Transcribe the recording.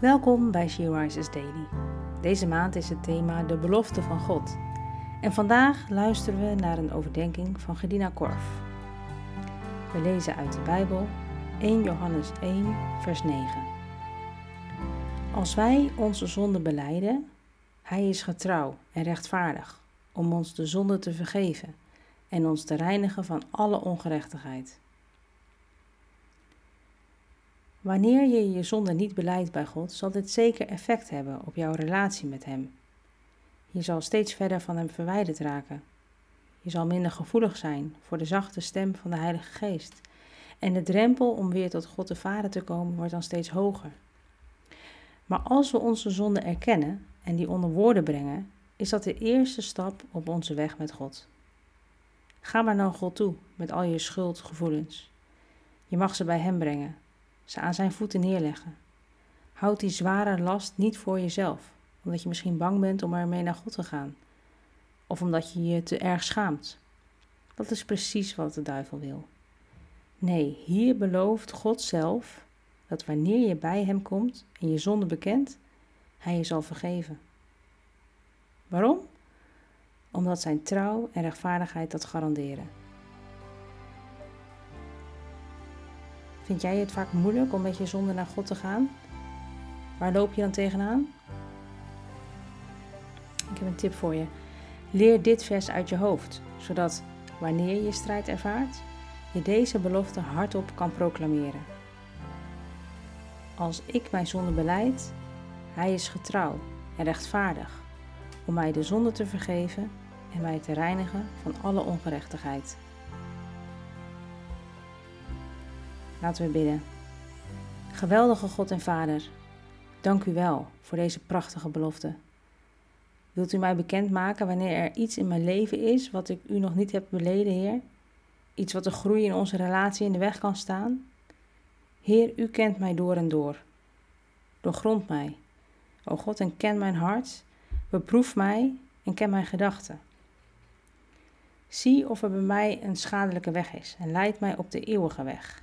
Welkom bij She Rises Daily. Deze maand is het thema de belofte van God. En vandaag luisteren we naar een overdenking van Gedina Korf. We lezen uit de Bijbel 1 Johannes 1, vers 9. Als wij onze zonde beleiden, Hij is getrouw en rechtvaardig om ons de zonde te vergeven en ons te reinigen van alle ongerechtigheid. Wanneer je je zonde niet beleidt bij God, zal dit zeker effect hebben op jouw relatie met Hem. Je zal steeds verder van Hem verwijderd raken. Je zal minder gevoelig zijn voor de zachte stem van de Heilige Geest. En de drempel om weer tot God de Vader te komen wordt dan steeds hoger. Maar als we onze zonde erkennen en die onder woorden brengen, is dat de eerste stap op onze weg met God. Ga maar naar God toe met al je schuldgevoelens. Je mag ze bij Hem brengen ze aan zijn voeten neerleggen. Houd die zware last niet voor jezelf, omdat je misschien bang bent om ermee naar God te gaan, of omdat je je te erg schaamt. Dat is precies wat de duivel wil. Nee, hier belooft God zelf dat wanneer je bij Hem komt en je zonde bekent, Hij je zal vergeven. Waarom? Omdat Zijn trouw en rechtvaardigheid dat garanderen. Vind jij het vaak moeilijk om met je zonde naar God te gaan? Waar loop je dan tegenaan? Ik heb een tip voor je. Leer dit vers uit je hoofd, zodat wanneer je strijd ervaart, je deze belofte hardop kan proclameren. Als ik mijn zonde beleid, Hij is getrouw en rechtvaardig om mij de zonde te vergeven en mij te reinigen van alle ongerechtigheid. Laten we bidden. Geweldige God en Vader, dank u wel voor deze prachtige belofte. Wilt u mij bekendmaken wanneer er iets in mijn leven is wat ik u nog niet heb beleden, Heer? Iets wat de groei in onze relatie in de weg kan staan? Heer, u kent mij door en door. Doorgrond mij, o God, en ken mijn hart. Beproef mij en ken mijn gedachten. Zie of er bij mij een schadelijke weg is en leid mij op de eeuwige weg.